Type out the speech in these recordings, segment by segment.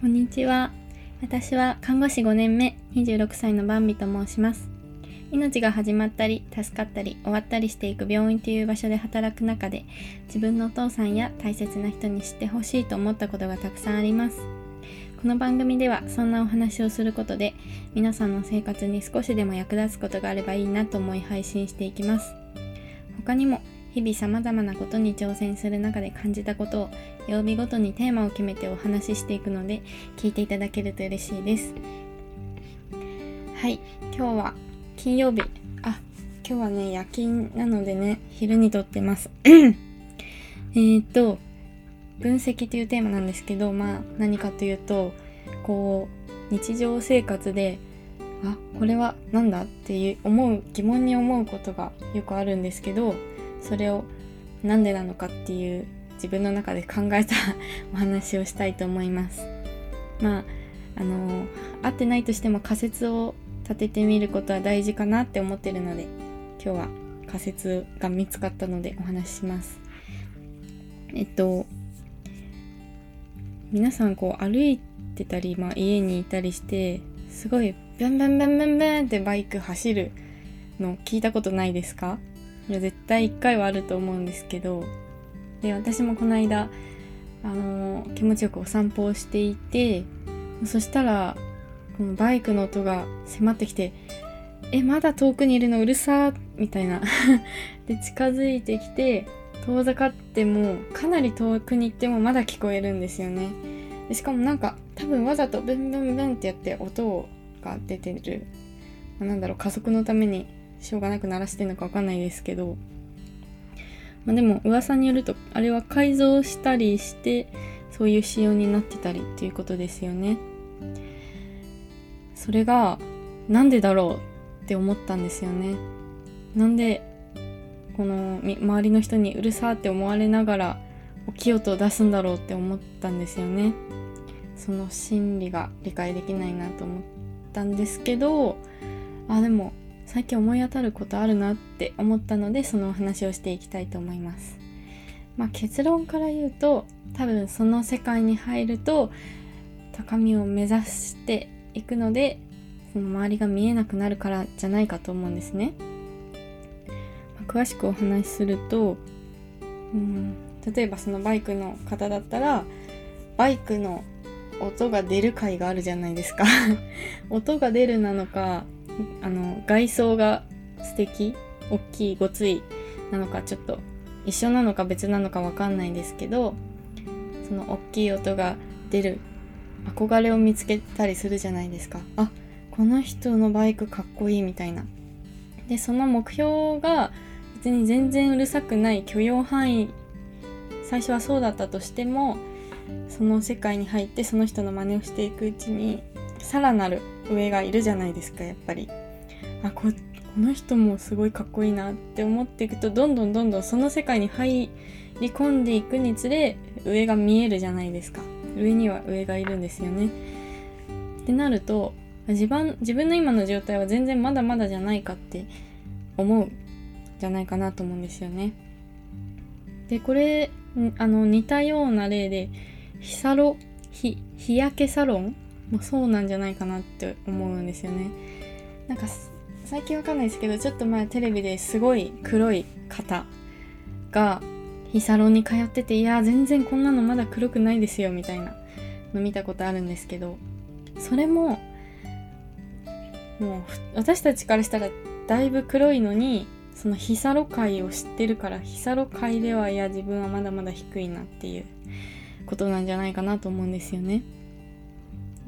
こんにちは。私は看護師5年目、26歳のバンビと申します。命が始まったり、助かったり、終わったりしていく病院という場所で働く中で、自分のお父さんや大切な人に知ってほしいと思ったことがたくさんあります。この番組ではそんなお話をすることで、皆さんの生活に少しでも役立つことがあればいいなと思い配信していきます。他にも、日々様々なことに挑戦する中で感じたことを曜日ごとにテーマを決めてお話ししていくので聞いていただけると嬉しいです。はい今日は金曜日。あ今日はね夜勤なのでね昼に撮ってます。えっと分析というテーマなんですけどまあ何かというとこう日常生活であこれは何だっていう思う疑問に思うことがよくあるんですけどそれをなんでなのかっていう自分の中で考えたお話をしたいと思います。まああの合ってないとしても仮説を立ててみることは大事かなって思ってるので今日は仮説が見つかったのでお話しします。えっと皆さんこう歩いてたり、まあ、家にいたりしてすごいバンバンバンバンバンってバイク走るの聞いたことないですか？いや絶対一回はあると思うんですけど。で私もこの間あの気持ちよくお散歩をしていてそしたらこのバイクの音が迫ってきて「えまだ遠くにいるのうるさ」みたいな。で近づいてきて遠ざかってもかなり遠くに行ってもまだ聞こえるんですよね。でしかもなんか多分わざとブンブンブンってやって音が出てる、まあ、なんだろう加速のためにしょうがなく鳴らしてるのかわかんないですけど、まあ、でも噂によるとあれは改造したりしてそういう仕様になってたりっていうことですよね。それがなんでだろうって思ったんですよね。なんでこの周りの人にうるさって思われながら大きい音を出すんだろうって思ったんですよね。その心理が理解できないなと思ったんですけどあでも最近思い当たることあるなって思ったのでそのお話をしていきたいと思います。まあ、結論から言うと多分その世界に入ると高みを目指していくのでその周りが見えなくなるからじゃないかと思うんですね。まあ、詳しくお話しするとうん例えばそのバイクの方だったらバイクの音が出る回があるじゃないですか 音が出るなのかあの外装が素敵大きいごついなのかちょっと一緒なのか別なのかわかんないですけどその大きい音が出る憧れを見つけたりするじゃないですか。あこの人のバイクかっこいいみたいな。でその目標が別に全然うるさくない許容範囲最初はそうだったとしてもその世界に入ってその人の真似をしていくうちにさらなる上がいるじゃないですかやっぱり。あここの人もすごいかっこいいなって思っていくとどんどんどんどんその世界に入り込んでいくにつれ上が見えるじゃないですか。上には上がいるんですよね。ってなると自分自分の今の状態は全然まだまだじゃないかって思うじゃないかなと思うんですよね。でこれあの似たような例で日サロ日焼けサロンもそうなんじゃないかなって思うんですよねなんか最近わかんないですけどちょっと前テレビですごい黒い方が日サロンに通ってていや全然こんなのまだ黒くないですよみたいなの見たことあるんですけどそれももう私たちからしたらだいぶ黒いのにそのヒサロ界を知ってるからヒサロ界ではいや自分はまだまだ低いなっていうことなんじゃないかなと思うんですよね。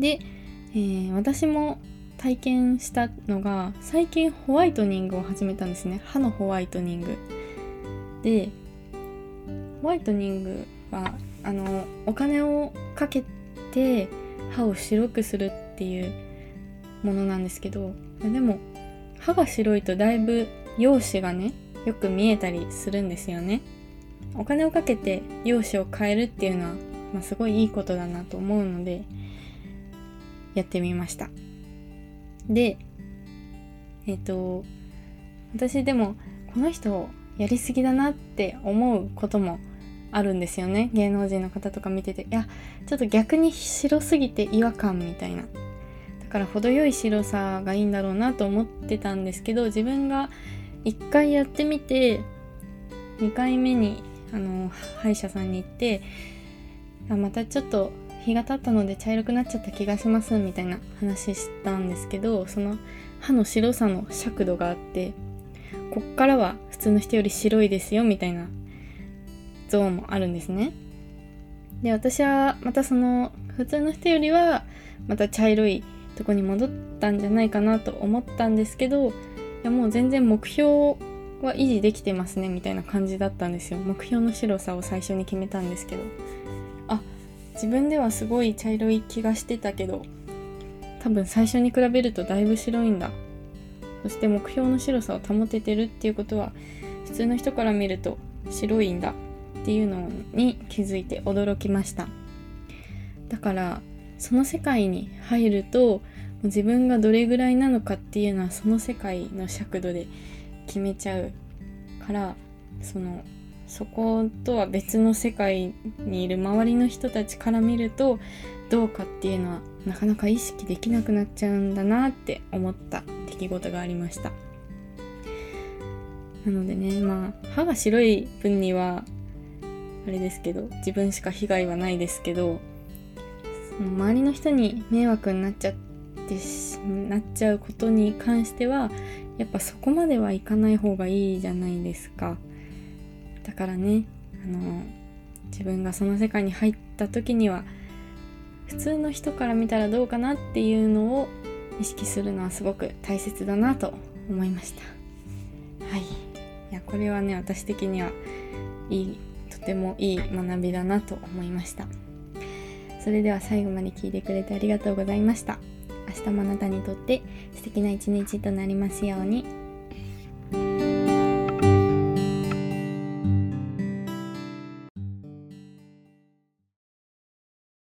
で、えー、私も体験したのが最近ホワイトニングを始めたんですね。歯のホワイトニング。でホワイトニングはあのお金をかけて歯を白くするっていうものなんですけどでも歯が白いとだいぶ容姿がねよく見えたりするんですよね。お金をかけて容姿を変えるっていうのは、まあ、すごいいいことだなと思うのでやってみました。で、えっ、ー、と、私でもこの人やりすぎだなって思うこともあるんですよね。芸能人の方とか見てて。いやちょっと逆に白すぎて違和感みたいな。だから程よい白さがいいんだろうなと思ってたんですけど自分が1回やってみて2回目にあの歯医者さんに行ってあまたちょっと日が経ったので茶色くなっちゃった気がしますみたいな話したんですけどその歯の白さの尺度があってこっからは普通の人より白いですよみたいなゾーンもあるんですね。で私はまたその普通の人よりはまた茶色いとこに戻ったんじゃないかなと思ったんですけどいやもう全然目標は維持できてますねみたいな感じだったんですよ。目標の白さを最初に決めたんですけど。自分ではすごい茶色い気がしてたけど多分最初に比べるとだいぶ白いんだ。そして目標の白さを保ててるっていうことは普通の人から見ると白いんだ。っていうのに気づいて驚きました。だからその世界に入ると自分がどれぐらいなのかっていうのはその世界の尺度で決めちゃうからそのそことは別の世界にいる周りの人たちから見るとどうかっていうのはなかなか意識できなくなっちゃうんだなって思った出来事がありました。なのでねまあ歯が白い分にはあれですけど自分しか被害はないですけど周りの人に迷惑になっちゃってなっちゃうことに関してはやっぱそこまではいかない方がいいじゃないですか。だからねあの自分がその世界に入った時には普通の人から見たらどうかなっていうのを意識するのはすごく大切だなと思いました。はい。いやこれはね私的にはいいとてもいい学びだなと思いました。それでは最後まで聞いてくれてありがとうございました。明日もあなたにとって素敵な一日となりますように。